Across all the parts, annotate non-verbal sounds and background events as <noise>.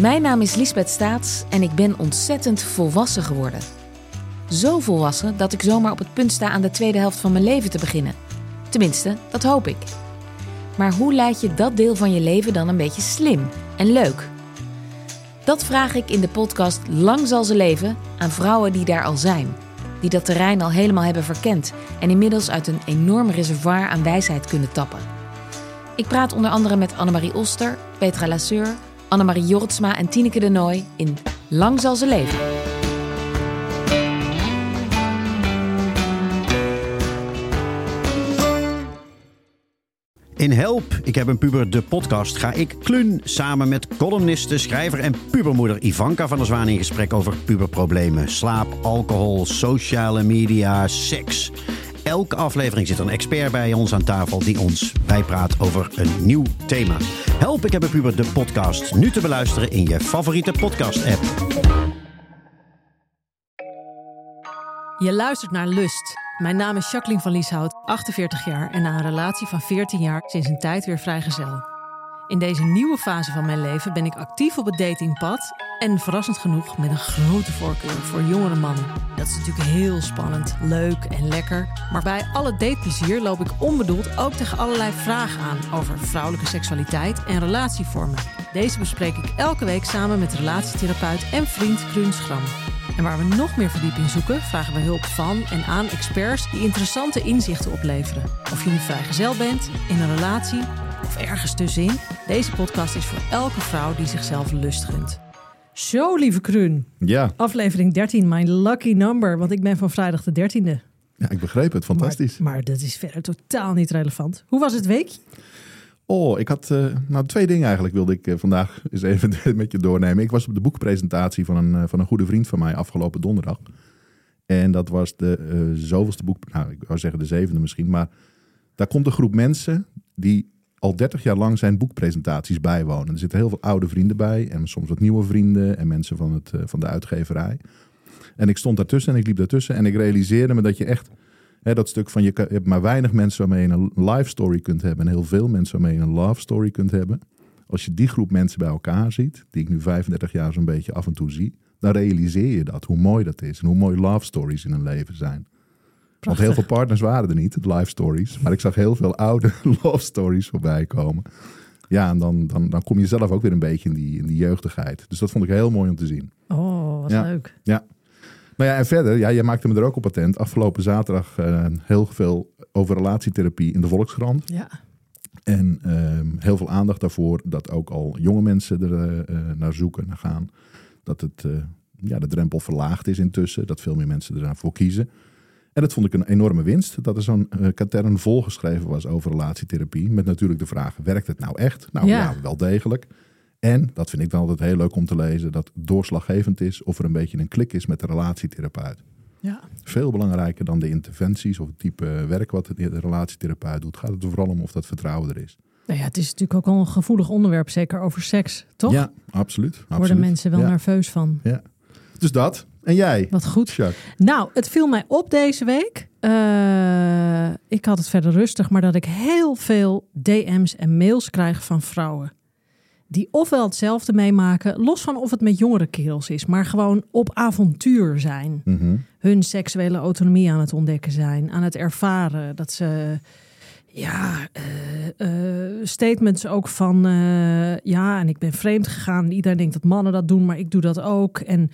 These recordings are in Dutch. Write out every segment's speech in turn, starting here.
Mijn naam is Lisbeth Staats en ik ben ontzettend volwassen geworden. Zo volwassen dat ik zomaar op het punt sta aan de tweede helft van mijn leven te beginnen. Tenminste, dat hoop ik. Maar hoe leid je dat deel van je leven dan een beetje slim en leuk? Dat vraag ik in de podcast Lang zal ze leven aan vrouwen die daar al zijn. Die dat terrein al helemaal hebben verkend en inmiddels uit een enorm reservoir aan wijsheid kunnen tappen. Ik praat onder andere met Annemarie Oster, Petra Lasseur, Annemarie Jortsma en Tineke de Nooi in Lang zal ze leven. In Help, ik heb een puber, de podcast, ga ik Klun samen met columniste, schrijver en pubermoeder Ivanka van der Zwaan in gesprek over puberproblemen. Slaap, alcohol, sociale media, seks. Elke aflevering zit een expert bij ons aan tafel die ons bijpraat over een nieuw thema. Help, ik heb een puber, de podcast. Nu te beluisteren in je favoriete podcast-app. Je luistert naar Lust. Mijn naam is Jacqueline van Lieshout, 48 jaar en na een relatie van 14 jaar sinds een tijd weer vrijgezel. In deze nieuwe fase van mijn leven ben ik actief op het datingpad en verrassend genoeg met een grote voorkeur voor jongere mannen. Dat is natuurlijk heel spannend, leuk en lekker. Maar bij alle dateplezier loop ik onbedoeld ook tegen allerlei vragen aan over vrouwelijke seksualiteit en relatievormen. Deze bespreek ik elke week samen met relatietherapeut en vriend Kruun Schram. En waar we nog meer verdieping zoeken, vragen we hulp van en aan experts die interessante inzichten opleveren. Of je nu vrijgezel bent, in een relatie of ergens tussenin, deze podcast is voor elke vrouw die zichzelf lust gunt. Zo, lieve Kruun. Ja. Aflevering 13, mijn lucky number, want ik ben van vrijdag de 13e. ja, ik begreep het. Fantastisch. Maar, maar dat is verder totaal niet relevant. Hoe was het week? Oh, ik had uh, nou twee dingen eigenlijk wilde ik uh, vandaag eens even <laughs> met je doornemen. Ik was op de boekpresentatie van een, uh, van een goede vriend van mij afgelopen donderdag. En dat was de zoveelste boek, nou ik wou zeggen de zevende misschien, maar daar komt een groep mensen die al 30 jaar lang zijn boekpresentaties bijwonen. Er zitten heel veel oude vrienden bij en soms wat nieuwe vrienden en mensen van, het, van de uitgeverij. En ik stond daartussen en ik liep daartussen en ik realiseerde me dat je echt Hè, dat stuk van je, je hebt maar weinig mensen waarmee je een life story kunt hebben en heel veel mensen waarmee je een love story kunt hebben. Als je die groep mensen bij elkaar ziet, die ik nu 35 jaar zo'n beetje af en toe zie, dan realiseer je dat, hoe mooi dat is en hoe mooi love stories in een leven zijn. Want heel veel partners waren er niet, life stories, maar ik zag heel veel oude <laughs> love stories voorbij komen. Ja, en dan, dan, dan kom je zelf ook weer een beetje in die, in die jeugdigheid. Dus dat vond ik heel mooi om te zien. Oh, wat ja. leuk. Ja, nou ja, en verder, ja, jij maakte me er ook op patent. Afgelopen zaterdag uh, heel veel over relatietherapie in de Volkskrant. Ja. En uh, heel veel aandacht daarvoor dat ook al jonge mensen er uh, naar zoeken, naar gaan. Dat het, ja, de drempel verlaagd is intussen, dat veel meer mensen ervoor kiezen. En dat vond ik een enorme winst, dat er zo'n katern volgeschreven was over relatietherapie. Met natuurlijk de vraag, werkt het nou echt? Nou ja, ja wel degelijk. En, dat vind ik dan altijd heel leuk om te lezen, dat doorslaggevend is of er een beetje een klik is met de relatietherapeut. Ja. Veel belangrijker dan de interventies of het type werk wat de relatietherapeut doet. Gaat het er vooral om of dat vertrouwen er is. Nou ja, het is natuurlijk ook al een gevoelig onderwerp, zeker over seks, toch? Ja, absoluut. Absoluut. worden mensen wel ja. nerveus van. Ja. Dus dat. En jij? Wat goed. Jacques? Nou, het viel mij op deze week. Uh, ik had het verder rustig, maar dat ik heel veel DM's en mails krijg van vrouwen die ofwel hetzelfde meemaken, los van of het met jongere kerels is, maar gewoon op avontuur zijn. Mm -hmm. Hun seksuele autonomie aan het ontdekken zijn, aan het ervaren. Dat ze, ja, uh, uh, statements ook van, uh, ja, en ik ben vreemd gegaan. Iedereen denkt dat mannen dat doen, maar ik doe dat ook. En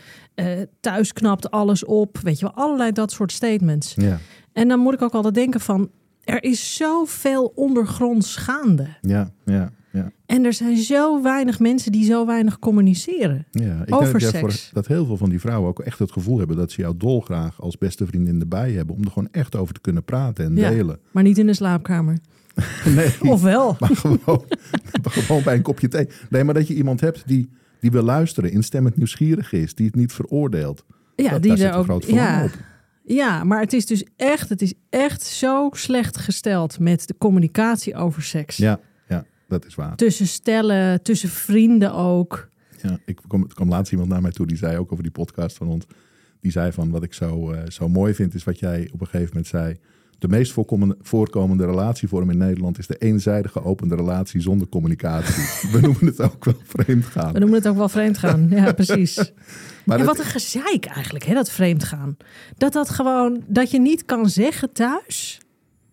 thuis knapt alles op. Weet je wel, allerlei dat soort statements. Ja. En dan moet ik ook altijd denken van, er is zoveel ondergronds gaande. Ja, ja. Ja. En er zijn zo weinig mensen die zo weinig communiceren ja, ik over denk dat, seks. Dat heel veel van die vrouwen ook echt het gevoel hebben dat ze jou dolgraag als beste vriendin erbij hebben. Om er gewoon echt over te kunnen praten en ja, delen. Maar niet in de slaapkamer. <laughs> nee. Of wel. <laughs> Maar gewoon, gewoon bij een kopje thee. Nee, maar dat je iemand hebt die, die wil luisteren, instemmend nieuwsgierig is, die het niet veroordeelt. Ja, dat, die daar er ook. groot Ja. op. ja, maar het is dus echt, het is echt zo slecht gesteld met de communicatie over seks. Ja, ja, dat is waar. Tussen stellen, tussen vrienden ook. Ja, ik kwam, er kwam laatst iemand naar mij toe die zei ook over die podcast van ons. Die zei van wat ik zo, eh, zo mooi vind is wat jij op een gegeven moment zei. De meest voorkomende, voorkomende relatievorm in Nederland is de eenzijdige geopende relatie zonder communicatie. <laughs> We noemen het ook wel vreemd gaan. We noemen het ook wel vreemd gaan. Ja, <laughs> precies. Maar en wat een gezeik eigenlijk, hè, dat vreemd gaan. Dat dat gewoon, dat je niet kan zeggen thuis.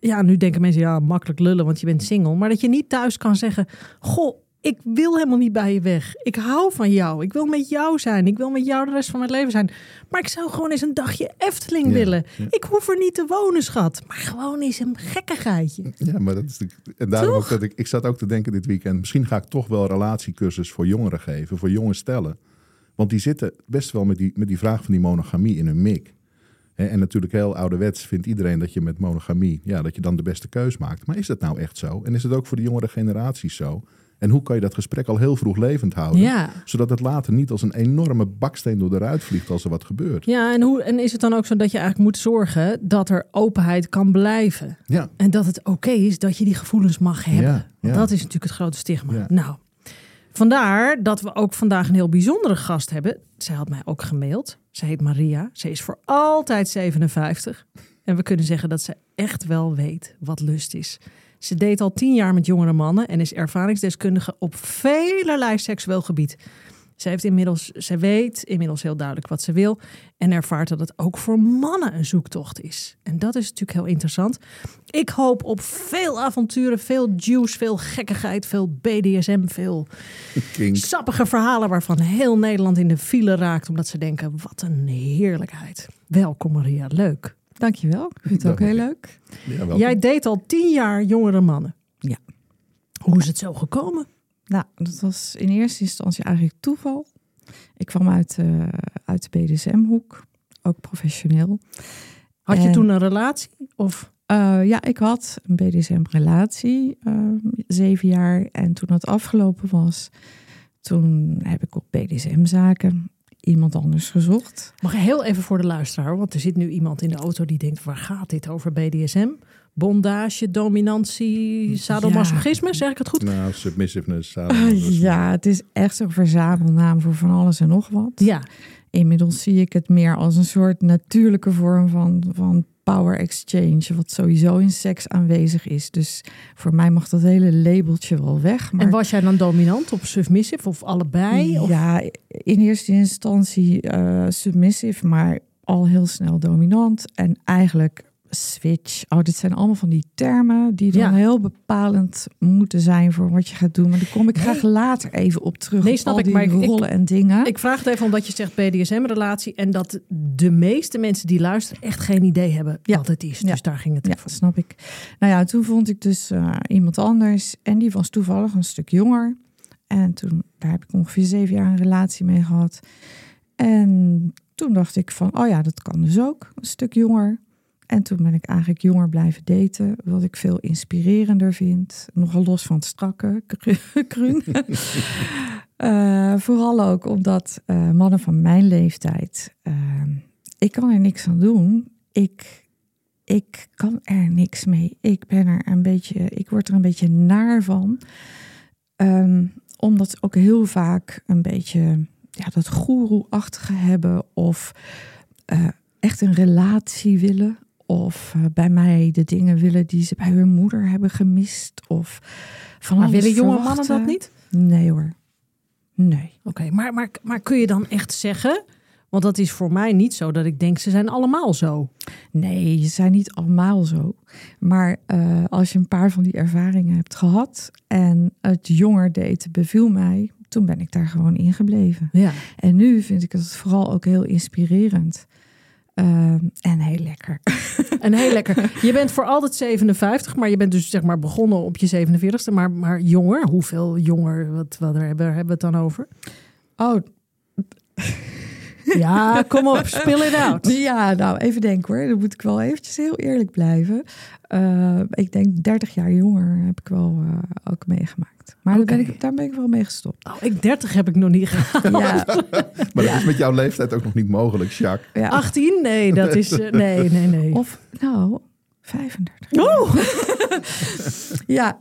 Ja, nu denken mensen, ja, makkelijk lullen, want je bent single. Maar dat je niet thuis kan zeggen, goh, ik wil helemaal niet bij je weg. Ik hou van jou. Ik wil met jou zijn. Ik wil met jou de rest van mijn leven zijn. Maar ik zou gewoon eens een dagje Efteling Ja, willen. ja. Ik hoef er niet te wonen, schat. Maar gewoon eens een gekkigheidje. Ja, maar dat is en daarom ook dat ik, ik zat ook te denken dit weekend, misschien ga ik toch wel relatiecursus voor jongeren geven, voor jonge stellen. Want die zitten best wel met die, met die vraag van die monogamie in hun mik. En natuurlijk heel ouderwets vindt iedereen dat je met monogamie, ja, dat je dan de beste keus maakt. Maar is dat nou echt zo? En is het ook voor de jongere generaties zo? En hoe kan je dat gesprek al heel vroeg levend houden? Ja. Zodat het later niet als een enorme baksteen door de ruit vliegt als er wat gebeurt. Ja, en, hoe, en is het dan ook zo dat je eigenlijk moet zorgen dat er openheid kan blijven? Ja, En dat het oké is dat je die gevoelens mag hebben. Ja, Want ja. dat is natuurlijk het grote stigma. Nou, vandaar dat we ook vandaag een heel bijzondere gast hebben. Zij had mij ook gemaild. Ze heet Maria. Ze is voor altijd 57. En we kunnen zeggen dat ze echt wel weet wat lust is. Ze deed al tien jaar met jongere mannen en is ervaringsdeskundige op velerlei seksueel gebied. Ze, heeft inmiddels, ze weet inmiddels heel duidelijk wat ze wil en ervaart dat het ook voor mannen een zoektocht is. En dat is natuurlijk heel interessant. Ik hoop op veel avonturen, veel juice, veel gekkigheid, veel BDSM, veel kink. sappige verhalen waarvan heel Nederland in de file raakt omdat ze denken, wat een heerlijkheid. Welkom Maria, leuk. Dankjewel. Ik vind het ook heel leuk. Ja. Jij deed al tien jaar jongere mannen. Ja. Hoe is het zo gekomen? Nou, dat was in eerste instantie eigenlijk toeval. Ik kwam uit, eh, uit de BDSM-hoek, ook professioneel. Had je En- toen een relatie? Of Eh, ja, ik had een BDSM-relatie, eh, zeven jaar. En toen dat afgelopen was, toen heb ik op BDSM-zaken iemand anders gezocht. mag heel even voor de luisteraar, want er zit nu iemand in de auto die denkt: waar gaat dit over BDSM? Bondage, dominantie, sadomasochisme, zeg ik het goed? Nou, submissiveness. Samen- ja, het is echt zo'n verzamelnaam voor van alles en nog wat. Ja, Inmiddels zie ik het meer als een soort natuurlijke vorm van, van power exchange, wat sowieso in seks aanwezig is. Dus voor mij mag dat hele labeltje wel weg. Maar en was jij dan dominant of submissive of allebei? Of- ja, in eerste instantie eh, submissive, maar al heel snel dominant. En eigenlijk switch. Oh, dit zijn allemaal van die termen die dan Ja. heel bepalend moeten zijn voor wat je gaat doen. Maar daar kom ik Nee. graag later even op terug. Nee, snap al ik, die maar ik- ik- rollen en dingen. Ik vraag het even omdat je zegt BDSM-relatie en dat de meeste mensen die luisteren echt geen idee hebben Ja. wat het is. Ja. Dus daar ging het Ja, even. dat snap ik. Nou ja, toen vond ik dus eh, iemand anders. En die was toevallig een stuk jonger. En toen, daar heb ik ongeveer zeven jaar een relatie mee gehad. En toen dacht ik van, oh ja, dat kan dus ook. Een stuk jonger. En toen ben ik eigenlijk jonger blijven daten. Wat ik veel inspirerender vind. Nogal los van het strakke, kru- <laughs> kruin. <laughs> Eh, vooral ook omdat eh, mannen van mijn leeftijd... eh, ik kan er niks aan doen. Ik, ik kan er niks mee. Ik ben er een beetje, ik word er een beetje naar van. Ehm, omdat ze ook heel vaak een beetje ja, dat goeroe-achtige hebben. Of eh, echt een relatie willen. Of eh, bij mij de dingen willen die ze bij hun moeder hebben gemist. Of van Maar willen jonge mannen dat niet? Nee hoor. Nee. Oké, maar, maar, maar kun je dan echt zeggen... Want dat is voor mij niet zo dat ik denk ze zijn allemaal zo. Nee, ze zijn niet allemaal zo. Maar eh, als je een paar van die ervaringen hebt gehad en het jonger daten beviel mij, toen ben ik daar gewoon in gebleven. Ja. En nu vind ik het vooral ook heel inspirerend. Ehm, en heel lekker. <laughs> En heel lekker. Je bent voor altijd 57, maar je bent dus zeg maar begonnen op je 47ste, maar, maar jonger. Hoeveel jonger? Wat, wat hebben, hebben we het dan over? Oh, <laughs> Ja, kom op, spill it out. ja, nou even denken hoor. Dan moet ik wel eventjes heel eerlijk blijven. Eh, ik denk 30 jaar jonger heb ik wel eh, ook meegemaakt. Maar daar, ben ik, daar ben ik wel mee gestopt. Oh, ik 30 heb ik nog niet gehad. <laughs> Ja, Maar dat is met jouw leeftijd ook nog niet mogelijk, Jacques. ja. 18? Nee, dat is. eh, nee, nee, nee. Of nou, 35. Oh! <laughs> Ja,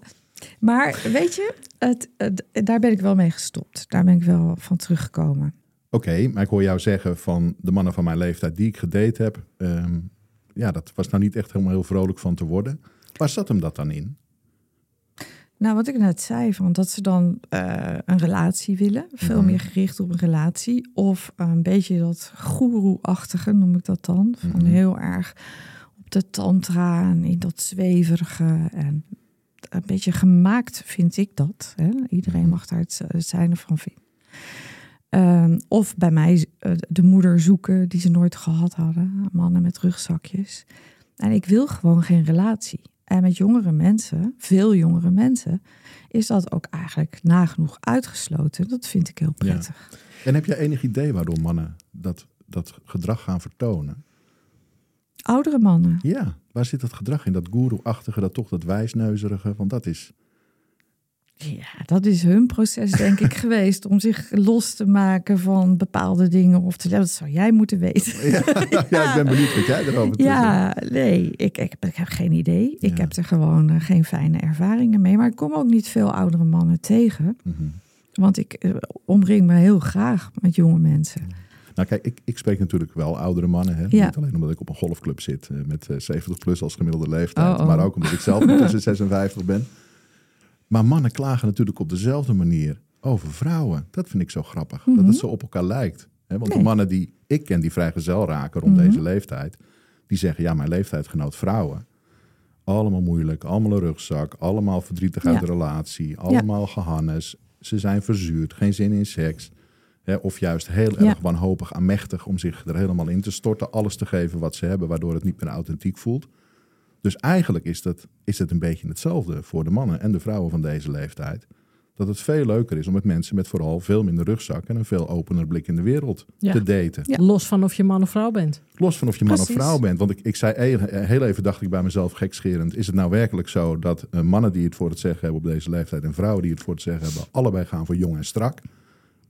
maar weet je, het, het- daar ben ik wel mee gestopt. Daar ben ik wel van teruggekomen. Oké, maar ik hoor jou zeggen van de mannen van mijn leeftijd die ik gedate heb, ehm, ja, dat was nou niet echt helemaal heel vrolijk van te worden. Waar zat hem dat dan in? Nou, wat ik net zei, van dat ze dan eh, een relatie willen, veel Mhm. meer gericht op een relatie, of een beetje dat goeroe-achtige, noem ik dat dan, van Mhm. heel erg op de tantra en in dat zweverige en een beetje gemaakt vind ik dat. Hè? Iedereen Mhm. mag daar het, het zijne van vinden. Ehm, of bij mij eh, de moeder zoeken die ze nooit gehad hadden, mannen met rugzakjes. En ik wil gewoon geen relatie. En met jongere mensen, veel jongere mensen, is dat ook eigenlijk nagenoeg uitgesloten. Dat vind ik heel Ja. prettig. En heb je enig idee waarom mannen dat, dat gedrag gaan vertonen? Oudere mannen. Ja, waar zit dat gedrag in? Dat goeroe-achtige, dat toch dat wijsneuzerige? Want dat is... Ja, dat is hun proces, denk ik, <laughs> geweest om zich los te maken van bepaalde dingen. Of te dat zou jij moeten weten. Ja, <laughs> ja, ik ben benieuwd wat jij erover te. Ja, nee, ik, ik, ik heb geen idee. Ik Ja. heb er gewoon eh, geen fijne ervaringen mee. Maar ik kom ook niet veel oudere mannen tegen. Mhm. Want ik eh, omring me heel graag met jonge mensen. Nou kijk, ik, ik spreek natuurlijk wel oudere mannen. Hè? Ja. Niet alleen omdat ik op een golfclub zit eh, met eh, 70 plus als gemiddelde leeftijd. Oh, oh. Maar ook omdat ik zelf <laughs> tussen 56 ben. Maar mannen klagen natuurlijk op dezelfde manier over vrouwen. Dat vind ik zo grappig. Dat het zo op elkaar lijkt. Want de mannen die ik ken, die vrijgezel raken rond Mhm. deze leeftijd. Die zeggen, ja, mijn leeftijdgenoot vrouwen. Allemaal moeilijk, allemaal een rugzak. Allemaal verdrietig uit Ja. de relatie. Allemaal gehannes. Ze zijn verzuurd, geen zin in seks. Hè, of juist heel Ja. erg wanhopig, aanmächtig om zich er helemaal in te storten. Alles te geven wat ze hebben, waardoor het niet meer authentiek voelt. Dus eigenlijk is dat, is het een beetje hetzelfde voor de mannen en de vrouwen van deze leeftijd. Dat het veel leuker is om met mensen met vooral veel minder rugzak en een veel opener blik in de wereld Ja. te daten. Ja. Los van of je man of vrouw bent. Los van of je man Precies. of vrouw bent. Want ik, ik zei heel even, dacht ik bij mezelf gekscherend. Is het nou werkelijk zo dat eh, mannen die het voor het zeggen hebben op deze leeftijd en vrouwen die het voor het zeggen hebben, allebei gaan voor jong en strak?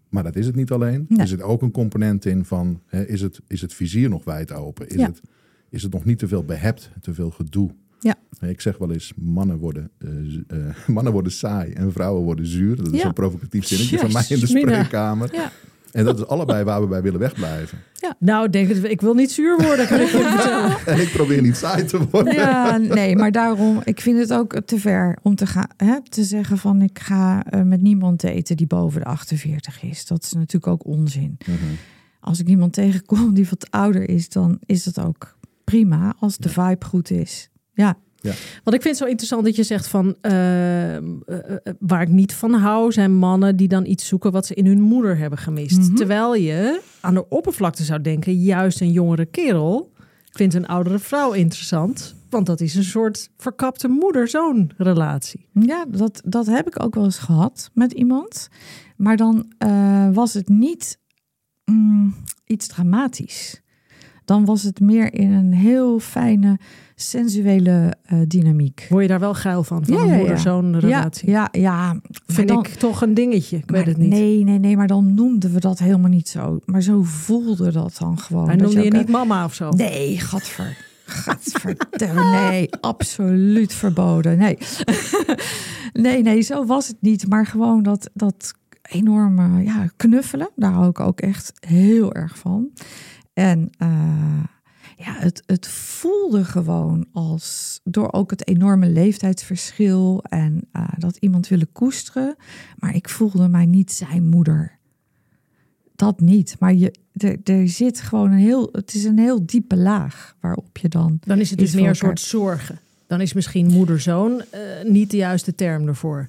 Maar dat is het niet alleen. Nee. Er zit ook een component in van, hè, is, het, is het vizier nog wijd open? Is, Ja. het, is het nog niet te veel behept, te veel gedoe? Ja. Ik zeg wel eens, mannen worden, eh, eh, <laughs> mannen worden saai en vrouwen worden zuur. Dat is Ja. een provocatief zinnetje van mij in de spreekkamer. Ja. En dat is allebei waar we bij willen wegblijven. Nou, ik denk het, ik wil niet zuur worden, kan ik <laughs> vertellen. En ik probeer niet saai te worden. Ja, nee, maar daarom, ik vind het ook te ver om te, gaan, hè, te zeggen van ik ga eh, met niemand daten die boven de 48 is. Dat is natuurlijk ook onzin. Mhm. Als ik iemand tegenkom die wat ouder is, dan is dat ook prima als de vibe goed is. Ja, Want ik vind het zo interessant dat je zegt van eh, eh, eh, waar ik niet van hou, zijn mannen die dan iets zoeken wat ze in hun moeder hebben gemist. Mhm. Terwijl je aan de oppervlakte zou denken, juist een jongere kerel vindt een oudere vrouw interessant. Want dat is een soort verkapte moeder-zoon relatie. ja dat, dat heb ik ook wel eens gehad met iemand. Maar dan was het niet mm, iets dramatisch. Dan was het meer in een heel fijne, sensuele eh, dynamiek. Word je daar wel geil van, van Ja, een moeder-zoon relatie? Ja, ja, ja. Vind dan- ik toch een dingetje. Ik weet het niet. Nee, nee, nee, maar dan noemden we dat helemaal niet zo. Maar zo voelde dat dan gewoon. Dat noemde je niet mama of zo. Nee, gadver. Gadverdamme, <laughs> nee, absoluut verboden. Nee. <laughs> nee, nee, zo was het niet. Maar gewoon dat, dat enorme ja, knuffelen, daar hou ik ook echt heel erg van. En eh, ja, het, het voelde gewoon als, door ook het enorme leeftijdsverschil en eh, dat iemand willen koesteren. Maar ik voelde mij niet zijn moeder. Dat niet. Maar je, er, er zit gewoon een heel, het is een heel diepe laag waarop je dan. Dan is het dus meer een soort zorgen. Dan is misschien moeder-zoon eh, niet de juiste term ervoor.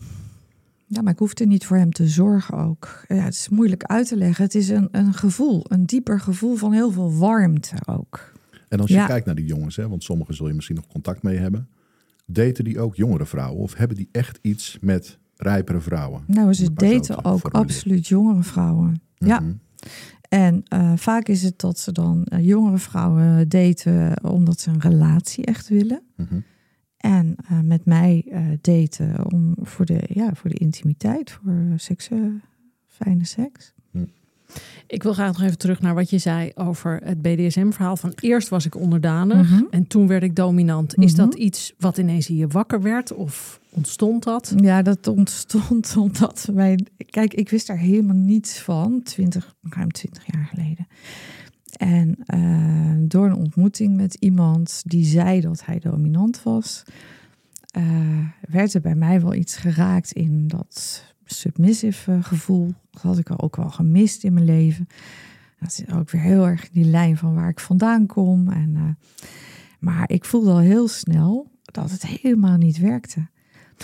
Ja, maar ik hoefde niet voor hem te zorgen ook. Ja, het is moeilijk uit te leggen. Het is een, een gevoel, een dieper gevoel van heel veel warmte ook. En als je Ja. kijkt naar die jongens, hè, want sommigen zul je misschien nog contact mee hebben. Daten die ook jongere vrouwen? Of hebben die echt iets met rijpere vrouwen? Nou, ze daten te ook absoluut jongere vrouwen. Ja, Mhm. en eh, vaak is het dat ze dan eh, jongere vrouwen daten omdat ze een relatie echt willen. Mhm. En eh, met mij eh, daten om, voor, de, ja, voor de intimiteit, voor seks, eh, fijne seks. Ik wil graag nog even terug naar wat je zei over het BDSM-verhaal. Van eerst was ik onderdanig Mhm. en toen werd ik dominant. Is Mhm. dat iets wat ineens in je wakker werd of ontstond dat? Ja, dat ontstond <laughs> omdat wij. Kijk, ik wist daar helemaal niets van, 20, ruim 20 jaar geleden. En eh, door een ontmoeting met iemand die zei dat hij dominant was, eh, werd er bij mij wel iets geraakt in dat submissive eh, gevoel. Dat had ik ook wel gemist in mijn leven. Dat is ook weer heel erg die lijn van waar ik vandaan kom. En, eh, maar ik voelde al heel snel dat het helemaal niet werkte.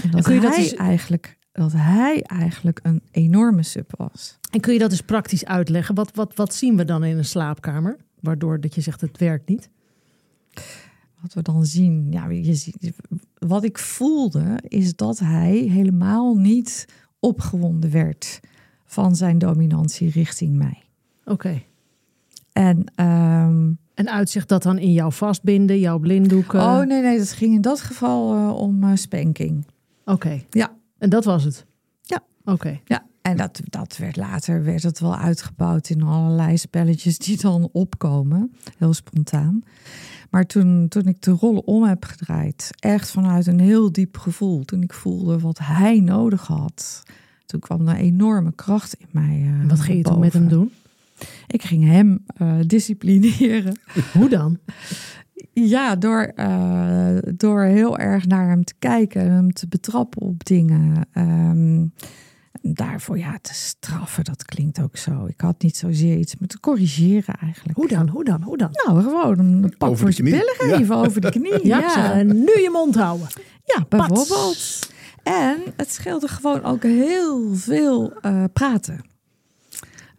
En dat kun je dat eigenlijk dat hij eigenlijk een enorme sub was. En kun je dat dus praktisch uitleggen? Wat, wat, wat zien we dan in een slaapkamer? Waardoor dat je zegt het werkt niet. Wat we dan zien, ja, je ziet, wat ik voelde, is dat hij helemaal niet opgewonden werd van zijn dominantie richting mij. Oké. En En uitzicht dat dan in jouw vastbinden, jouw blinddoeken? oh nee, nee, dat ging in dat geval eh, om eh, spanking. Oké. Ja. En dat was het? Ja. Oké. Ja, en dat, dat werd later werd het wel uitgebouwd in allerlei spelletjes die dan opkomen, heel spontaan. Maar toen, toen ik de rollen om heb gedraaid, echt vanuit een heel diep gevoel, toen ik voelde wat hij nodig had, toen kwam er enorme kracht in mij. eh, wat ging je toen met hem doen? Ik ging hem eh, disciplineren. Hoe dan? Ja, door, eh, door heel erg naar hem te kijken, hem te betrappen op dingen. Ehm, daarvoor ja, te straffen, dat klinkt ook zo. Ik had niet zozeer iets met te corrigeren eigenlijk. Hoe dan? Hoe dan? Hoe dan? Nou, gewoon een pak Over voor zijn billen geven, over de knie. Ja, <laughs> Ja, ja. en nu je mond houden. bijvoorbeeld. En het scheelde gewoon ook heel veel eh, praten.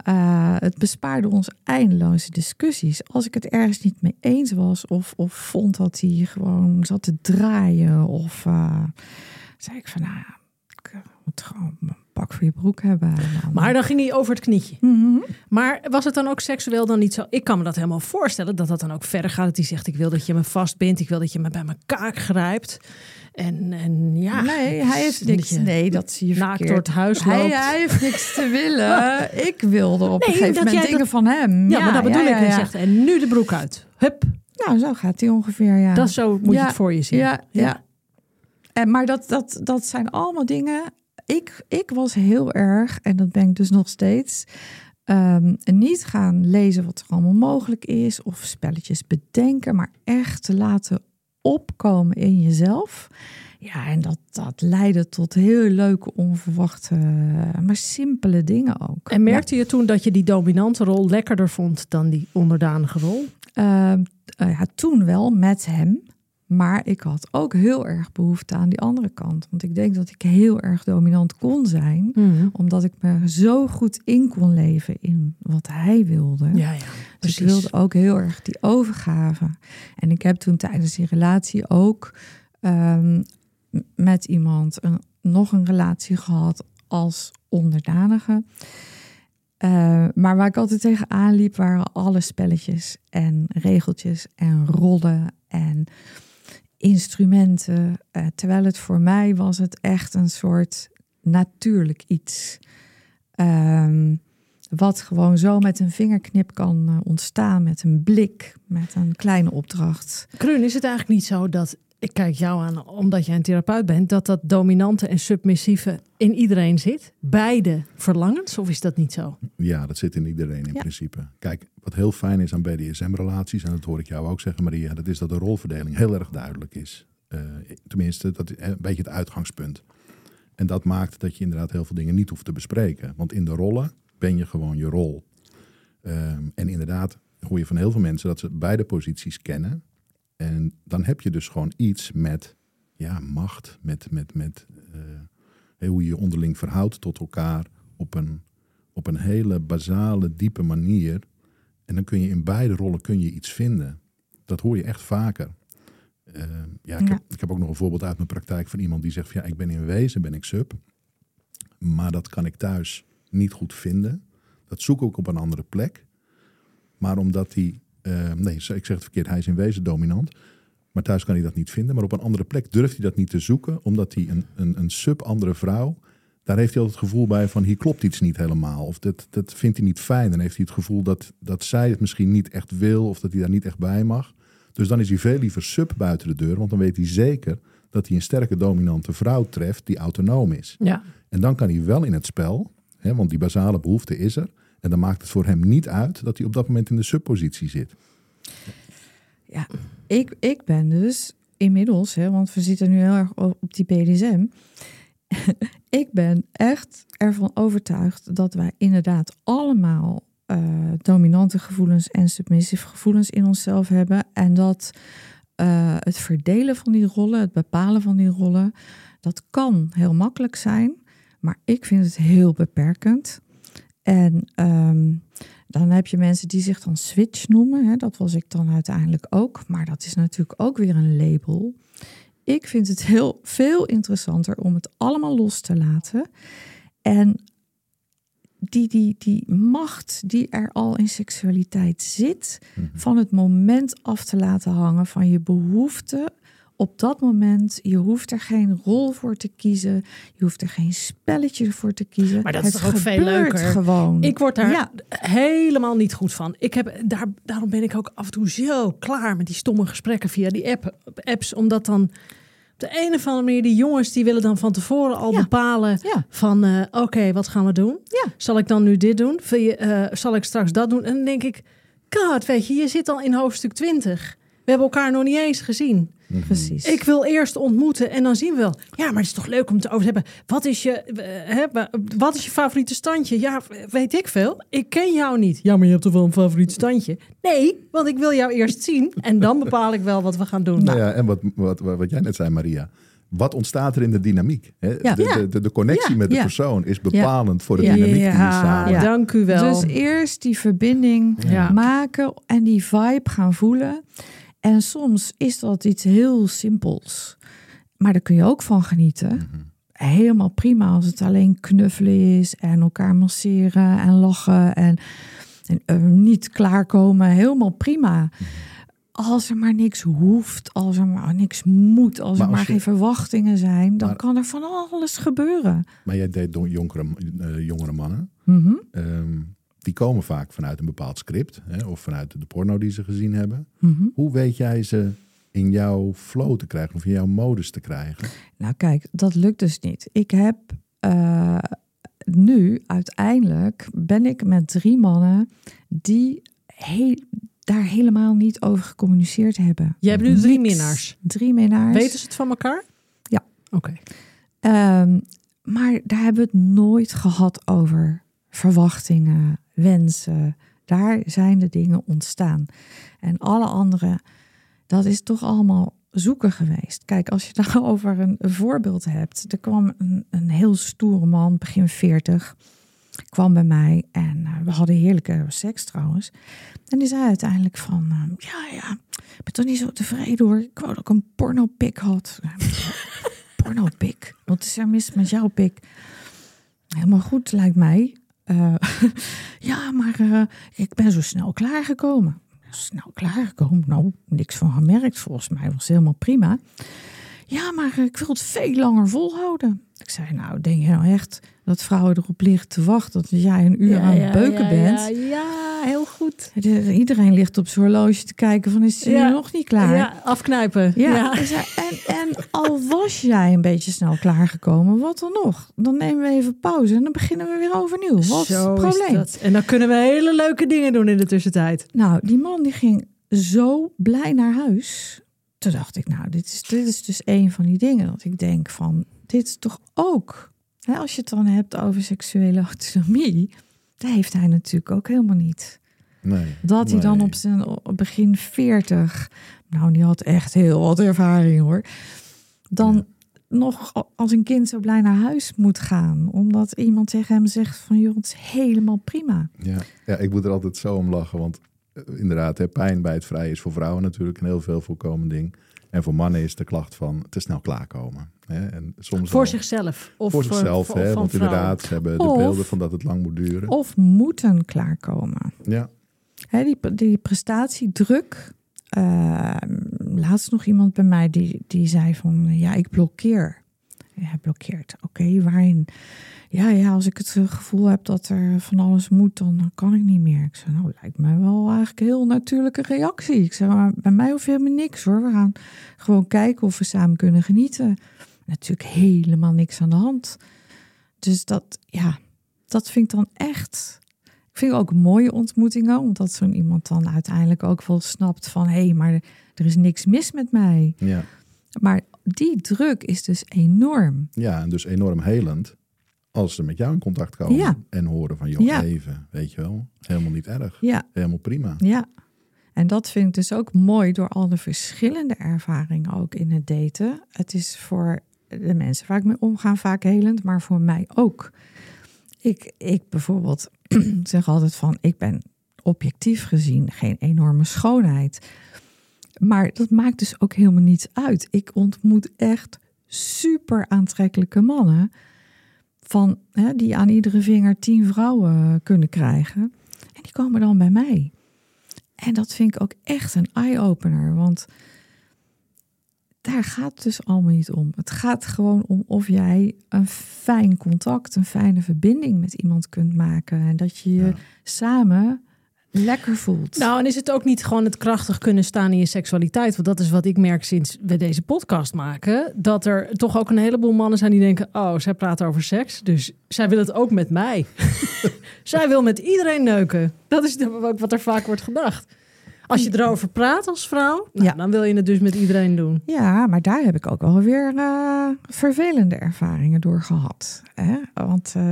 Eh, het bespaarde ons eindeloze discussies. Als ik het ergens niet mee eens was of, of vond dat hij gewoon zat te draaien of eh, zei ik van nou, ja, ik moet gewoon pak voor je broek hebben. En dan- Maar dan ging hij over het knietje. Mhm. Maar was het dan ook seksueel dan niet zo? Ik kan me dat helemaal voorstellen dat dat dan ook verder gaat. Dat hij zegt: Ik wil dat je me vastbindt. Ik wil dat je me bij mijn kaak grijpt. En, en ja. Nee, hij heeft niks. je Nee, dat zie je Naakt verkeerd. door het huis hij, loopt. hij heeft niks te <laughs> willen. Ik wilde op Nee, een gegeven moment dingen dat- van hem. Ja, maar dat bedoel ja, ik. zegt: En nu de broek uit. Hup. Nou, zo gaat hij ongeveer, ja. Dat zo moet je het voor je zien. Ja, ja. En, maar dat, dat, dat zijn allemaal dingen. Ik, ik was heel erg, en dat ben ik dus nog steeds, ehm, niet gaan lezen wat er allemaal mogelijk is of spelletjes bedenken, maar echt te laten opkomen in jezelf. Ja, en dat, dat leidde tot heel leuke, onverwachte, maar simpele dingen ook. En merkte je toen dat je die dominante rol lekkerder vond dan die onderdanige rol? Ehm, eh, ja, toen wel met hem. Maar ik had ook heel erg behoefte aan die andere kant. Want ik denk dat ik heel erg dominant kon zijn. Omdat ik me zo goed in kon leven in wat hij wilde. Ja, ja. dus ik wilde ook heel erg die overgave. En ik heb toen tijdens die relatie ook ehm, met iemand een, nog een relatie gehad als onderdanige. Eh, maar waar ik altijd tegenaan liep, waren alle spelletjes en regeltjes en rollen en instrumenten. Eh, terwijl het voor mij was het echt een soort natuurlijk iets. Ehm, wat gewoon zo met een vingerknip kan eh, ontstaan, met een blik, met een kleine opdracht. Krun, is het eigenlijk niet zo dat, ik kijk jou aan omdat jij een therapeut bent, dat dat dominante en submissieve in iedereen zit? Beide verlangens, of is dat niet zo? Ja, dat zit in iedereen in Ja. principe. Kijk, wat heel fijn is aan BDSM-relaties, en dat hoor ik jou ook zeggen, Maria, dat is dat de rolverdeling heel erg duidelijk is. Eh, tenminste, dat is een beetje het uitgangspunt. En dat maakt dat je inderdaad heel veel dingen niet hoeft te bespreken. Want in de rollen ben je gewoon je rol. Ehm, en inderdaad hoor je van heel veel mensen dat ze beide posities kennen. En dan heb je dus gewoon iets met ja, macht, met, met, met eh, hoe je je onderling verhoudt tot elkaar op een, op een hele basale, diepe manier. En dan kun je in beide rollen kun je iets vinden. Dat hoor je echt vaker. Eh, ja, ik, Ja. Heb, ik heb ook nog een voorbeeld uit mijn praktijk van iemand die zegt: van, ja, ik ben in wezen ben ik sub, maar dat kan ik thuis niet goed vinden. Dat zoek ik op een andere plek. Maar omdat hij, eh, nee, ik zeg het verkeerd, hij is in wezen dominant. Maar thuis kan hij dat niet vinden. Maar op een andere plek durft hij dat niet te zoeken, omdat hij een, een, een sub-andere vrouw. Daar heeft hij altijd het gevoel bij van hier klopt iets niet helemaal. Of dat, dat vindt hij niet fijn. Dan heeft hij het gevoel dat, dat zij het misschien niet echt wil. Of dat hij daar niet echt bij mag. Dus dan is hij veel liever sub buiten de deur. Want dan weet hij zeker dat hij een sterke dominante vrouw treft die autonoom is. Ja. En dan kan hij wel in het spel, hè, want die basale behoefte is er. En dan maakt het voor hem niet uit dat hij op dat moment in de subpositie zit. Ja, ik, ik ben dus inmiddels, hè, want we zitten nu heel erg op die BDSM. <laughs> ik ben echt ervan overtuigd dat wij inderdaad allemaal uh, dominante gevoelens en submissive gevoelens in onszelf hebben. En dat uh, het verdelen van die rollen, het bepalen van die rollen, dat kan heel makkelijk zijn. Maar ik vind het heel beperkend. En um, dan heb je mensen die zich dan switch noemen. Hè, dat was ik dan uiteindelijk ook. Maar dat is natuurlijk ook weer een label. Ik vind het heel veel interessanter om het allemaal los te laten. En die, die, die macht die er al in seksualiteit zit, mhm. van het moment af te laten hangen van je behoefte op dat moment, je hoeft er geen rol voor te kiezen. Je hoeft er geen spelletje voor te kiezen. Maar dat is toch ook veel leuker. Gewoon. Ik word daar helemaal niet goed van. Ik heb, daar, daarom ben ik ook af en toe zo klaar met die stomme gesprekken via die app, apps. Omdat dan op de een of andere manier die jongens die willen dan van tevoren al bepalen van uh, oké, wat gaan we doen? Zal ik dan nu dit doen? Uh, zal ik straks dat doen? En dan denk ik, god, weet je, je zit al in hoofdstuk 20. We hebben elkaar nog niet eens gezien. Mhm. Precies. Ik wil eerst ontmoeten en dan zien we wel. Ja, maar het is toch leuk om te over te hebben. Wat is je, hè, wat is je favoriete standje? Ja, weet ik veel. Ik ken jou niet. Ja, maar je hebt toch wel een favoriet standje? Nee, want ik wil jou eerst zien en dan <laughs> bepaal ik wel wat we gaan doen. Nou ja, en wat, wat, wat jij net zei, Maria. Wat ontstaat er in de dynamiek? Hè? Ja. De, de, de, connectie met de persoon is bepalend voor de dynamiek die je samen... Dank u wel. Dus eerst die verbinding maken en die vibe gaan voelen. En soms is dat iets heel simpels. Maar daar kun je ook van genieten. Mhm. Helemaal prima als het alleen knuffelen is en elkaar masseren en lachen en, en uh, niet klaarkomen. Helemaal prima. Mhm. Als er maar niks hoeft, als er maar niks moet, als er maar geen verwachtingen zijn, dan kan er van alles gebeuren. Maar jij deed jongere, uh, jongere mannen. Mhm. Ehm, die komen vaak vanuit een bepaald script hè, of vanuit de porno die ze gezien hebben. Mhm. Hoe weet jij ze in jouw flow te krijgen of in jouw modus te krijgen? Nou, kijk, dat lukt dus niet. Ik heb uh, nu uiteindelijk ben ik met drie mannen die heel, daar helemaal niet over gecommuniceerd hebben. Je hebt nu drie minnaars. Drie minnaars. Weten ze het van elkaar? Ja. Oké. Ehm, maar daar hebben we het nooit gehad over verwachtingen, wensen. Daar zijn de dingen ontstaan. En alle andere, dat is toch allemaal zoeken geweest. Kijk, als je daarover <laughs> een, een voorbeeld hebt. Er kwam een, een heel stoere man, begin 40, kwam bij mij en uh, we hadden heerlijke seks trouwens. En die zei uiteindelijk van, uh, ja, ja, ik ben toch niet zo tevreden hoor. Ik wou dat ik een pornopik had. <laughs> pornopik? Wat is er mis met jouw pik? Helemaal goed, lijkt mij. Uh, <laughs> ja, maar uh, ik ben zo snel klaargekomen. Snel klaargekomen? Nou, niks van gemerkt. Volgens mij was het helemaal prima. Ja, maar ik wil het veel langer volhouden. Ik zei, nou, denk je nou echt dat vrouwen erop liggen te wachten dat jij een uur aan het beuken ja, bent? Ja, ja, goed. Iedereen ligt op zijn horloge te kijken van, is hij nog niet klaar? Ja, afknijpen. Ja. En, en al was jij een beetje snel klaargekomen, wat dan nog? Dan nemen we even pauze en dan beginnen we weer overnieuw. Wat is het probleem? En dan kunnen we hele leuke dingen doen in de tussentijd. Nou, die man die ging zo blij naar huis. Toen dacht ik, nou, dit is, dit is dus een van die dingen dat ik denk van, dit is toch ook, hè, als je het dan hebt over seksuele autonomie, dat heeft hij natuurlijk ook helemaal niet. Nee, dat hij dan op zijn begin 40, nou, die had echt heel wat ervaring hoor, dan nog als een kind zo blij naar huis moet gaan, omdat iemand tegen hem zegt van, joh, het is helemaal prima. Ja, ja ik moet er altijd zo om lachen, want eh, inderdaad, hè, pijn bij het vrij is voor vrouwen natuurlijk een heel veel voorkomend ding. En voor mannen is de klacht van te snel klaarkomen. Hè? En soms voor zichzelf. Of voor zichzelf, hè? want inderdaad, ze hebben de beelden van dat het lang moet duren. Of moeten klaarkomen. Ja. Die, prestatiedruk. Uh, laatst nog iemand bij mij die, die zei van ja, ik blokkeer. Ja, blokkeert. Oké, waarin? Ja, ja, als ik het gevoel heb dat er van alles moet, dan kan ik niet meer. Ik zei, nou, lijkt mij wel eigenlijk een heel natuurlijke reactie. Ik zei, maar bij mij hoeft helemaal niks hoor. We gaan gewoon kijken of we samen kunnen genieten. Natuurlijk helemaal niks aan de hand. Dus dat, ja, dat vind ik dan echt. Vind ook mooie ontmoetingen, omdat zo'n iemand dan uiteindelijk ook wel snapt van hé, hey, maar er is niks mis met mij. Ja. Maar die druk is dus enorm. ja, en dus enorm helend als ze met jou in contact komen Ja. en horen van joh, Ja. even, weet je wel, helemaal niet erg, Ja, helemaal prima. ja. En dat vind ik dus ook mooi door al de verschillende ervaringen ook in het daten. Het is voor de mensen waar ik mee omga vaak helend, maar voor mij ook. Ik, ik bijvoorbeeld <clears throat> zeg altijd van, ik ben objectief gezien geen enorme schoonheid. Maar dat maakt dus ook helemaal niets uit. Ik ontmoet echt super aantrekkelijke mannen. Van, hè, die aan iedere vinger tien vrouwen kunnen krijgen. En die komen dan bij mij. En dat vind ik ook echt een eye-opener. Want daar gaat het dus allemaal niet om. Het gaat gewoon om of jij een fijn contact, een fijne verbinding met iemand kunt maken. En dat je je Ja. samen lekker voelt. Nou, en is het ook niet gewoon het krachtig kunnen staan in je seksualiteit? Want dat is wat ik merk sinds we deze podcast maken. Dat er toch ook een heleboel mannen zijn die denken... oh, zij praten over seks, dus zij wil het ook met mij. <laughs> zij wil met iedereen neuken. Dat is ook wat er vaak wordt gedacht. Als je erover praat als vrouw, nou, Ja. dan wil je het dus met iedereen doen. Ja, maar daar heb ik ook wel weer eh, vervelende ervaringen door gehad. Hè? Want eh,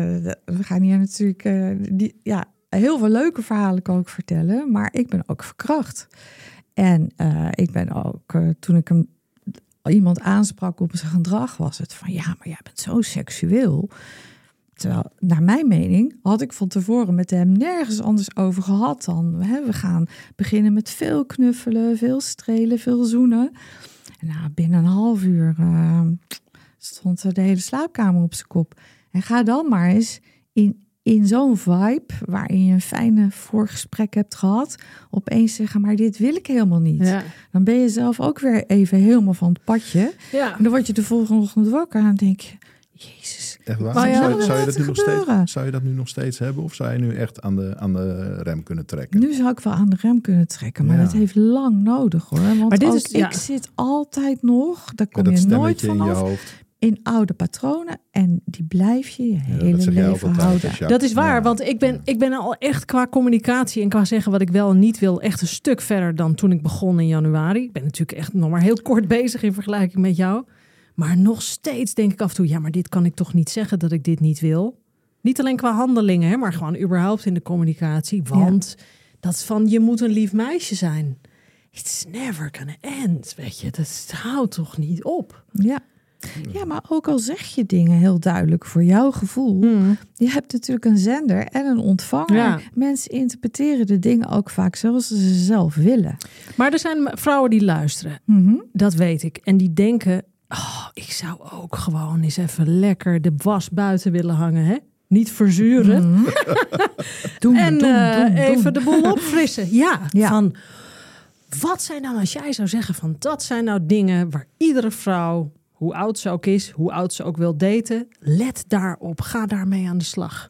we gaan hier natuurlijk eh, die, ja, heel veel leuke verhalen kan ik vertellen, maar ik ben ook verkracht. En ik ben ook, toen ik hem iemand aansprak op zijn gedrag, was het van ja, maar jij bent zo seksueel. Terwijl, naar mijn mening, had ik van tevoren met hem nergens anders over gehad dan. Hè, we gaan beginnen met veel knuffelen, veel strelen, veel zoenen. En nou, binnen een half uur eh, stond de hele slaapkamer op zijn kop. En ga dan maar eens in, in zo'n vibe, waarin je een fijne voorgesprek hebt gehad, opeens zeggen, maar dit wil ik helemaal niet. Ja. Dan ben je zelf ook weer even helemaal van het padje. ja. En dan word je de volgende ochtend wakker en dan denk je, jezus. Echt waar? Maar ja, zou, je dat nu nog steeds, zou je dat nu nog steeds hebben? Of zou je nu echt aan de, aan de rem kunnen trekken? Nu zou ik wel aan de rem kunnen trekken, maar Ja. dat heeft lang nodig hoor. Want Maar dit ook is- ja. ik zit altijd nog, daar kom je nooit in vanaf, hoofd. in oude patronen. En die blijf je je hele leven houden. Dat is waar, Ja. want ik ben, ik ben al echt qua communicatie en qua zeggen wat ik wel en niet wil, echt een stuk verder dan toen ik begon in januari. Ik ben natuurlijk echt nog maar heel kort <laughs> bezig in vergelijking met jou. Maar nog steeds denk ik af en toe, ja, maar dit kan ik toch niet zeggen dat ik dit niet wil. Niet alleen qua handelingen, hè, maar gewoon überhaupt in de communicatie. Want dat van je moet een lief meisje zijn. It's never gonna end, weet je. Dat houdt toch niet op. Ja. ja, maar ook al zeg je dingen heel duidelijk voor jouw gevoel. Je hebt natuurlijk een zender en een ontvanger. Ja. Mensen interpreteren de dingen ook vaak zoals ze ze zelf willen. Maar er zijn vrouwen die luisteren. Mhm. Dat weet ik. En die denken, oh, ik zou ook gewoon eens even lekker de was buiten willen hangen. Hè? Niet verzuren. Mhm. <laughs> Doen, En doen, eh, doen, even de boel opfrissen. Ja, <laughs> Ja. van wat zijn dan als jij zou zeggen van dat zijn nou dingen waar iedere vrouw, hoe oud ze ook is, hoe oud ze ook wil daten, let daarop. Ga daarmee aan de slag.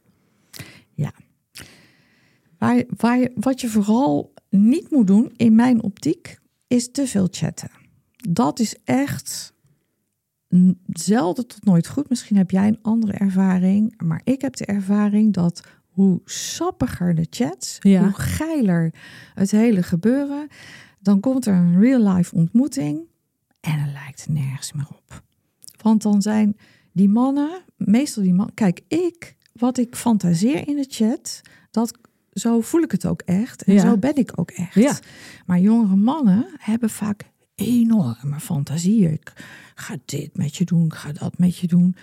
Waar, waar, je- wat je vooral niet moet doen, in mijn optiek, is te veel chatten. Dat is echt zelden tot nooit goed. Misschien heb jij een andere ervaring, maar ik heb de ervaring dat hoe sappiger de chats, Ja. hoe geiler het hele gebeuren, dan komt er een real-life ontmoeting en dan lijkt het nergens meer op. Want dan zijn die mannen, meestal die man, kijk, ik, wat ik fantaseer in de chat, dat zo voel ik het ook echt. En Ja. zo ben ik ook echt. Ja. Maar jongere mannen hebben vaak enorme fantasie. Ik ga dit met je doen, ik ga dat met je doen.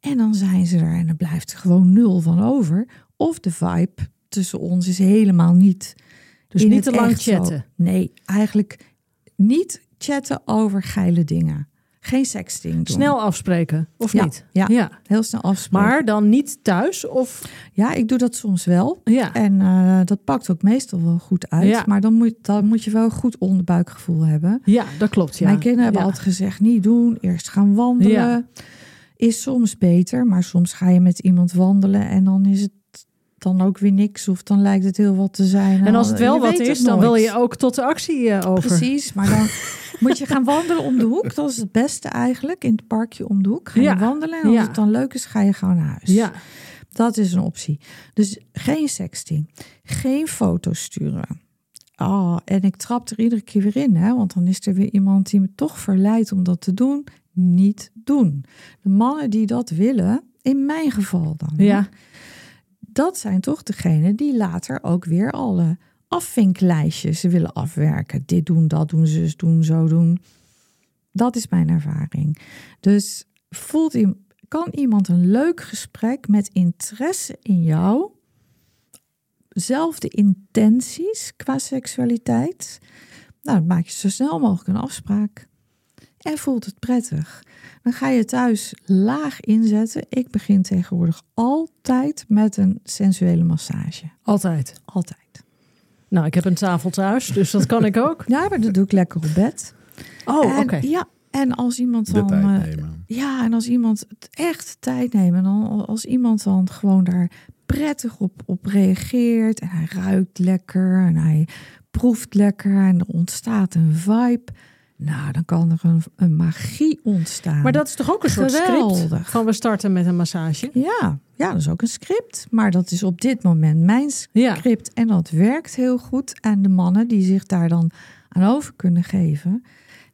En dan zijn ze er en er blijft er gewoon nul van over. Of de vibe tussen ons is helemaal niet. Dus niet te lang zo. chatten. Nee, eigenlijk niet chatten over geile dingen. Geen sexting doen. Snel afspreken, of Ja, niet? ja. ja. Heel snel afspreken. Maar dan niet thuis of ja, ik doe dat soms wel. ja. En eh, dat pakt ook meestal wel goed uit. Ja. Maar dan moet, dan moet je wel een goed onderbuikgevoel hebben. Ja, dat klopt. Ja. Mijn kinderen hebben altijd gezegd, niet doen. Eerst gaan wandelen. Is soms beter. Maar soms ga je met iemand wandelen en dan is het dan ook weer niks. Of dan lijkt het heel wat te zijn. En als het Je wel wat is, het dan wil je ook tot de actie eh, over. Precies, maar dan <laughs> moet je gaan wandelen om de hoek. Dat is het beste eigenlijk. In het parkje om de hoek. Ga je Ja. wandelen en als Ja. het dan leuk is, ga je gewoon naar huis. Ja, dat is een optie. Dus geen sexting, geen foto's sturen. Oh, en ik trap er iedere keer weer in, hè, want dan is er weer iemand die me toch verleidt om dat te doen. Niet doen. De mannen die dat willen, in mijn geval dan, hè, Ja. Dat zijn toch degenen die later ook weer alle afvinklijstjes willen afwerken. Dit doen, dat doen, zus doen, zo doen. Dat is mijn ervaring. Dus voelt kan iemand een leuk gesprek met interesse in jou, zelfde intenties qua seksualiteit, nou, dan maak je zo snel mogelijk een afspraak. En voelt het prettig. Dan ga je thuis laag inzetten. Ik begin tegenwoordig altijd met een sensuele massage. Altijd. Altijd. Nou, ik heb een tafel thuis, dus dat kan ik ook. <laughs> Ja, maar dat doe ik lekker op bed. Oh, oké. En, ja, en als iemand De dan. tijd eh, nemen. Ja, en als iemand het echt tijd neemt en dan als iemand dan gewoon daar prettig op, op reageert en hij ruikt lekker en hij proeft lekker en er ontstaat een vibe, nou, dan kan er een, een magie ontstaan. Maar dat is toch ook een soort script? Geweldig. Van we starten met een massage. Ja, ja, dat is ook een script. Maar dat is op dit moment mijn Ja. script. En dat werkt heel goed. En de mannen die zich daar dan aan over kunnen geven.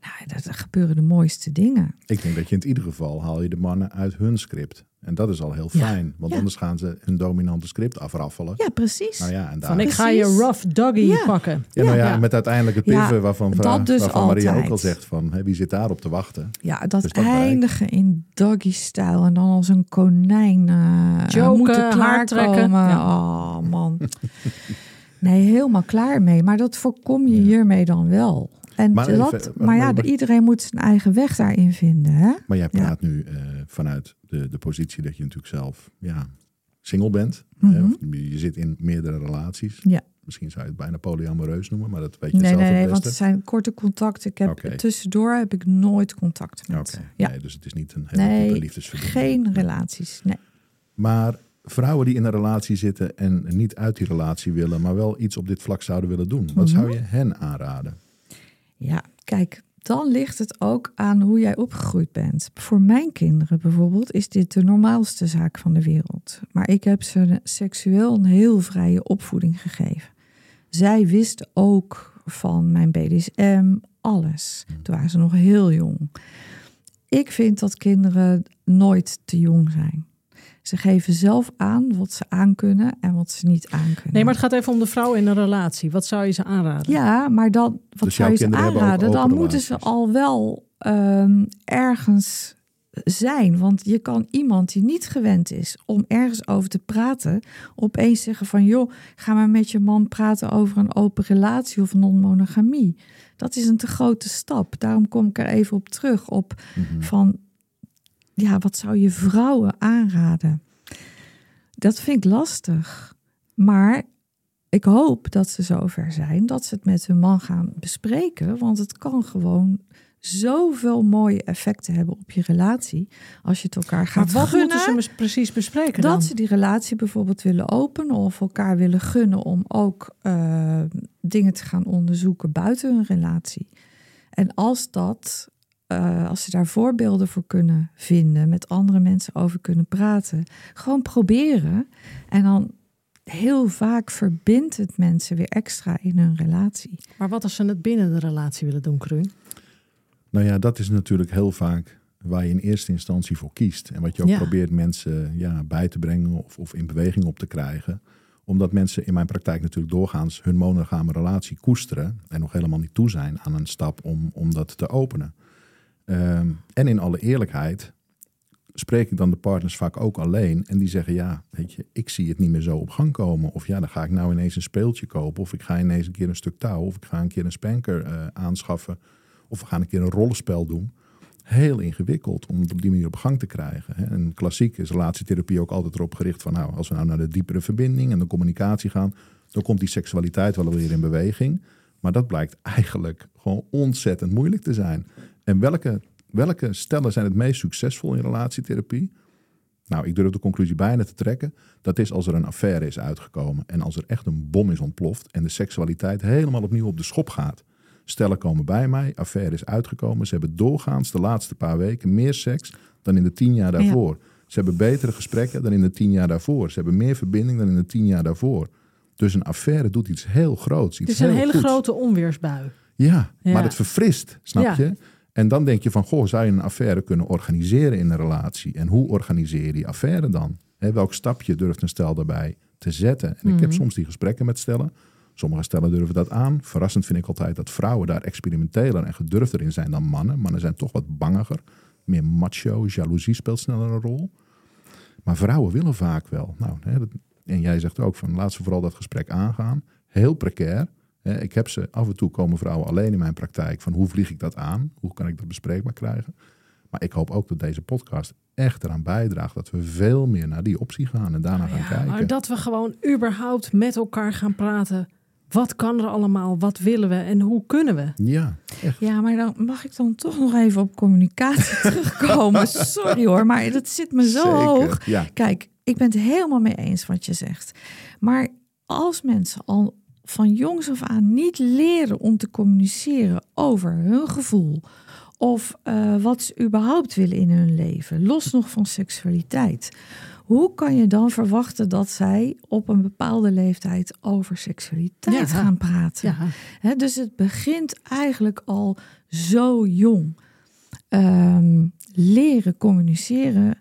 Nou, dat, gebeuren de mooiste dingen. Ik denk dat je in ieder geval haal je de mannen uit hun script. En dat is al heel Ja. fijn. Want Ja. anders gaan ze hun dominante script afraffelen. Ja, precies. Nou ja, en daar... Van ik ga je rough doggy Ja. pakken. Ja, nou ja, Ja. met uiteindelijk het Ja, piffen waarvan, vra- dat dus waarvan Maria ook al zegt van hè, wie zit daarop te wachten. Ja, dat, Dus dat eindigen in doggy-stijl en dan als een konijn eh Joken, moeten haar trekken. klaarkomen. Ja. Oh man. nee, helemaal klaar mee. Maar dat voorkom je hiermee dan wel. En Maar dat, even- maar ja, maar- iedereen moet zijn eigen weg daarin vinden. Hè? Maar jij Ja. praat nu eh, vanuit de, de positie dat je natuurlijk zelf ja, single bent. hè, Mhm. of je zit in meerdere relaties. Ja. Misschien zou je het bijna polyamoreus noemen, maar dat weet je Nee, zelf nee, nee, want het zijn korte contacten. Ik heb tussendoor heb ik nooit contact met. Oké, Ja. nee, dus het is niet een hele Nee, liefdesverbinding. Geen relaties. Nee. Maar vrouwen die in een relatie zitten en niet uit die relatie willen, maar wel iets op dit vlak zouden willen doen. Wat Mhm. zou je hen aanraden? Ja, kijk, dan ligt het ook aan hoe jij opgegroeid bent. Voor mijn kinderen bijvoorbeeld is dit de normaalste zaak van de wereld. Maar ik heb ze seksueel een heel vrije opvoeding gegeven. Zij wisten ook van mijn BDSM, alles. Toen waren ze nog heel jong. Ik vind dat kinderen nooit te jong zijn. Ze geven zelf aan wat ze aankunnen en wat ze niet aankunnen. Nee, maar het gaat even om de vrouw in een relatie. Wat zou je ze aanraden? Ja, maar dan, wat Dus zou je ze aanraden? Dan moeten ze al wel ehm, ergens zijn. Want je kan iemand die niet gewend is om ergens over te praten, opeens zeggen van joh, ga maar met je man praten over een open relatie of non-monogamie. Dat is een te grote stap. Daarom kom ik er even op terug op Mhm. van ja, wat zou je vrouwen aanraden? Dat vind ik lastig. Maar ik hoop dat ze zover zijn dat ze het met hun man gaan bespreken. Want het kan gewoon zoveel mooie effecten hebben op je relatie. Als je het elkaar Maar gaat wat gunnen. moeten ze precies bespreken dan? Dat ze die relatie bijvoorbeeld willen openen of elkaar willen gunnen om ook eh, dingen te gaan onderzoeken buiten hun relatie. En als dat, eh, als ze daar voorbeelden voor kunnen vinden, met andere mensen over kunnen praten, gewoon proberen. En dan heel vaak verbindt het mensen weer extra in hun relatie. Maar wat als ze het binnen de relatie willen doen, Kruun? Nou ja, dat is natuurlijk heel vaak waar je in eerste instantie voor kiest. En wat je ook Ja. probeert mensen ja, bij te brengen of, of in beweging op te krijgen. Omdat mensen in mijn praktijk natuurlijk doorgaans hun monogame relatie koesteren. En nog helemaal niet toe zijn aan een stap om, om dat te openen. Ehm, en in alle eerlijkheid spreek ik dan de partners vaak ook alleen. En die zeggen, ja, weet je, ik zie het niet meer zo op gang komen. Of ja, dan ga ik nou ineens een speeltje kopen. Of ik ga ineens een keer een stuk touw. Of ik ga een keer een spanker eh, aanschaffen. Of we gaan een keer een rollenspel doen. Heel ingewikkeld om het op die manier op gang te krijgen. hè. En klassiek is relatietherapie ook altijd erop gericht van... nou, als we nou naar de diepere verbinding en de communicatie gaan... dan komt die seksualiteit wel weer in beweging. Maar dat blijkt eigenlijk gewoon ontzettend moeilijk te zijn. En welke, welke stellen zijn het meest succesvol in relatietherapie? Nou, ik durf de conclusie bijna te trekken. Dat is als er een affaire is uitgekomen. En als er echt een bom is ontploft. En de seksualiteit helemaal opnieuw op de schop gaat. Stellen komen bij mij, affaire is uitgekomen. Ze hebben doorgaans de laatste paar weken meer seks dan in de tien jaar daarvoor. Ze hebben betere gesprekken dan in de tien jaar daarvoor. Ze hebben meer verbinding dan in de tien jaar daarvoor. Dus een affaire doet iets heel groots. Iets Het is een hele goeds. grote onweersbui. Ja, Ja. maar het verfrist, snap Ja. je? En dan denk je van, goh, zou je een affaire kunnen organiseren in een relatie? En hoe organiseer je die affaire dan? Welk stapje durft een stel daarbij te zetten? En ik heb Mhm. soms die gesprekken met stellen. Sommige stellen durven dat aan. Verrassend vind ik altijd dat vrouwen daar experimenteler en gedurfder in zijn dan mannen. Mannen zijn toch wat bangiger. Meer macho, jaloezie speelt sneller een rol. Maar vrouwen willen vaak wel. Nou, dat- en jij zegt ook van laat ze vooral dat gesprek aangaan. Heel precair. Ik heb ze af en toe komen vrouwen alleen in mijn praktijk van hoe vlieg ik dat aan? Hoe kan ik dat bespreekbaar krijgen? Maar ik hoop ook dat deze podcast echt eraan bijdraagt dat we veel meer naar die optie gaan en daarna gaan Ja, kijken. maar dat we gewoon überhaupt met elkaar gaan praten. Wat kan er allemaal? Wat willen we? En hoe kunnen we? Ja, echt. Ja, maar dan mag ik dan toch nog even op communicatie <laughs> terugkomen. Sorry hoor, maar dat zit me zo Zeker. hoog. Ja, Kijk, ik ben het helemaal mee eens wat je zegt. Maar als mensen al van jongs af aan niet leren om te communiceren over hun gevoel of eh, wat ze überhaupt willen in hun leven, los nog van seksualiteit. Hoe kan je dan verwachten dat zij op een bepaalde leeftijd over seksualiteit Ja. gaan praten? Ja, dus het begint eigenlijk al zo jong. Ehm, leren communiceren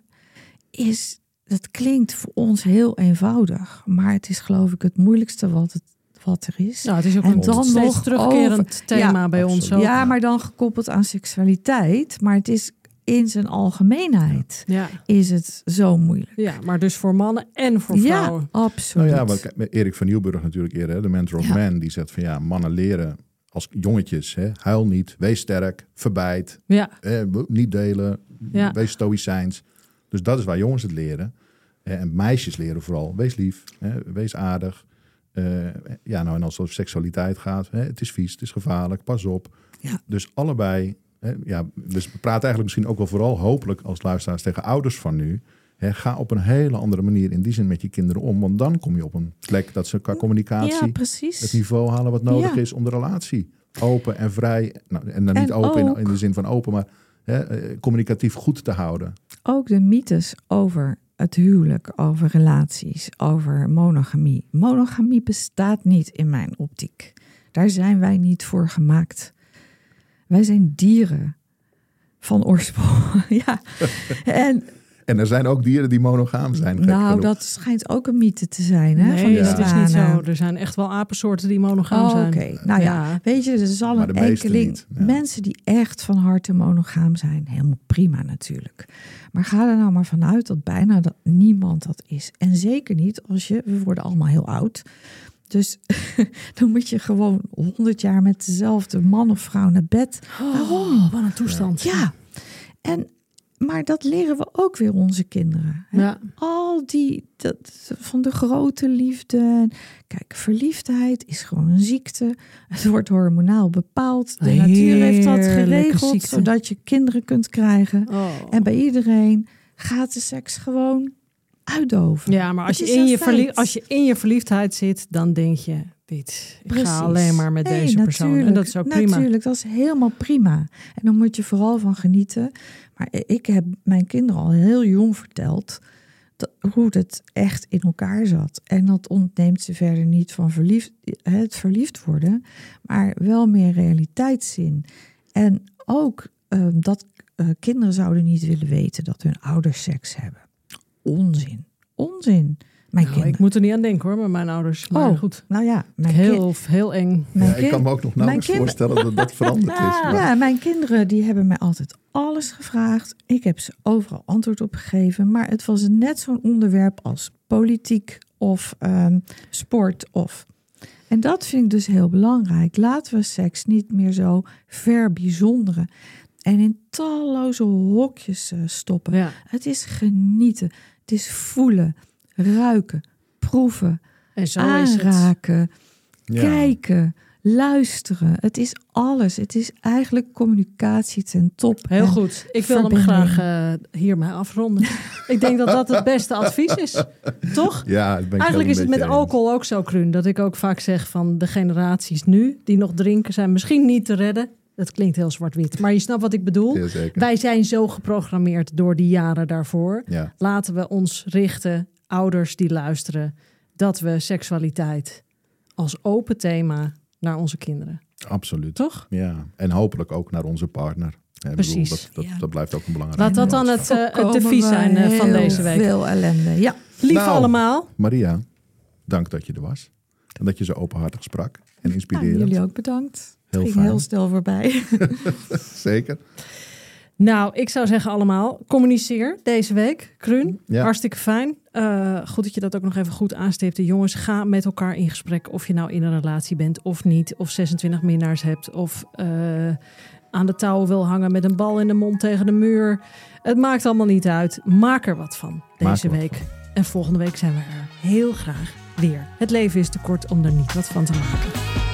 is, dat klinkt voor ons heel eenvoudig, maar het is geloof ik het moeilijkste wat, het, wat er is. nou, het is ook En een dan nog terugkerend over- thema Ja, bij ons. Ook. ja, maar dan gekoppeld aan seksualiteit, maar het is in zijn algemeenheid Ja, is het zo moeilijk. ja, maar dus voor mannen en voor vrouwen. Ja, absoluut. nou ja, wat, Erik van Nieuwburg natuurlijk eerder, hè, de mentor of Ja. man, die zegt van ja, mannen leren als jongetjes, hè, huil niet, wees sterk, verbijt, Ja, hè, niet delen, Ja. wees stoïcijns. Dus dat is waar jongens het leren. Hè, En meisjes leren vooral, wees lief, hè, wees aardig. Eh, ja, nou en als het over seksualiteit gaat, hè, het is vies, het is gevaarlijk, pas op. Ja. Dus allebei, hè, ja, dus we praten eigenlijk misschien ook wel vooral hopelijk als luisteraars tegen ouders van nu. Hè, ga op een hele andere manier in die zin met je kinderen om, want dan kom je op een plek dat ze qua communicatie ja, precies. het niveau halen wat nodig Ja. is om de relatie open en vrij, nou, en dan niet En open in, ook- in de zin van open, maar hè, eh, communicatief goed te houden. ook de mythes over het huwelijk, over relaties, over monogamie. Monogamie bestaat niet in mijn optiek. Daar zijn wij niet voor gemaakt. Wij zijn dieren van oorsprong. <laughs> ja. <laughs> En En er zijn ook dieren die monogaam zijn. nou, genoeg. dat schijnt ook een mythe te zijn. Hè, van nee, die dat is niet zo. Er zijn echt wel apensoorten die monogaam Oh, zijn. Oké, nou ja. Ja. Weet je, er zal Maar een enkeling ja. mensen die echt van harte monogaam zijn, helemaal prima natuurlijk. Maar ga er nou maar vanuit dat bijna dat niemand dat is. En zeker niet als je, we worden allemaal heel oud. Dus <laughs> dan moet je gewoon honderd jaar met dezelfde man of vrouw naar bed. Waarom? Oh, wat een toestand. Ja, en, maar dat leren we ook weer onze kinderen. hè? Ja. Al die, dat, van de grote liefde. Kijk, verliefdheid is gewoon een ziekte. Het wordt hormonaal bepaald. De natuur heeft dat geregeld, ziekte. zodat je kinderen kunt krijgen. Oh. En bij iedereen gaat de seks gewoon uitdoven. Ja, maar als je, in je feit. als je in je verliefdheid zit, dan denk je, dit, ik Precies. ga alleen maar met Nee, deze persoon. En dat is ook prima. Natuurlijk, dat is helemaal prima. En dan moet je vooral van genieten. Maar ik heb mijn kinderen al heel jong verteld dat, hoe het echt in elkaar zat. En dat ontneemt ze verder niet van verliefd, het verliefd worden, maar wel meer realiteitszin. En ook ehm, dat eh, kinderen zouden niet willen weten dat hun ouders seks hebben. Onzin. Onzin. Mijn Nou, ik moet er niet aan denken hoor, met mijn ouders. Maar Oh, goed, Nou ja, mijn heel, heel eng. mijn ja, ik kan me ook nog nauwelijks voorstellen dat dat veranderd is. Maar- Ja, mijn kinderen die hebben mij altijd alles gevraagd. Ik heb ze overal antwoord op gegeven. Maar het was net zo'n onderwerp als politiek of ehm, sport. Of... En dat vind ik dus heel belangrijk. Laten we seks niet meer zo verbijzonderen. En in talloze hokjes eh, stoppen. Ja. Het is genieten. Het is voelen, ruiken, proeven, En zo is het. aanraken Ja. kijken, luisteren. Het is alles. Het is eigenlijk communicatie ten top. Heel goed. Ik wil hem graag eh, hiermee afronden. <laughs> ik denk dat dat het beste advies is. Toch? Ja, ben Eigenlijk is het met alcohol ook zo, Kruun. Dat ik ook vaak zeg van de generaties nu die nog drinken zijn misschien niet te redden. Dat klinkt heel zwart-wit, maar je snapt wat ik bedoel. Wij zijn zo geprogrammeerd door die jaren daarvoor. Ja, Laten we ons richten, ouders die luisteren, dat we seksualiteit als open thema naar onze kinderen. absoluut. Toch? Ja, en hopelijk ook naar onze partner. Ja, Precies. dat, dat, Ja. dat blijft ook een belangrijk. Laat dat dan het, eh, het devies zijn eh, van deze week. Veel ellende, ja. Lief Nou. allemaal. Maria, dank dat je er was. En dat je zo openhartig sprak. En Nou, inspirerend. jullie ook bedankt. Heel het ging fijn. heel snel voorbij. <laughs> <laughs> Zeker. Nou, ik zou zeggen allemaal, communiceer deze week. Kruun, Ja. hartstikke fijn. Eh, goed dat je dat ook nog even goed aanstipte. Jongens, ga met elkaar in gesprek of je nou in een relatie bent of niet. Of 26 minnaars hebt of eh, aan de touw wil hangen met een bal in de mond tegen de muur. Het maakt allemaal niet uit. Maak er wat van deze wat week. En volgende week zijn we er heel graag weer. Het leven is te kort om er niet wat van te maken.